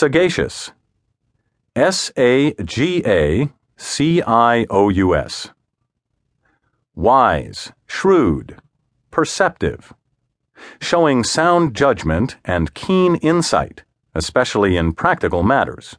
Sagacious. S A G A C I O U S. Wise, shrewd, perceptive. Showing sound judgment and keen insight, especially in practical matters.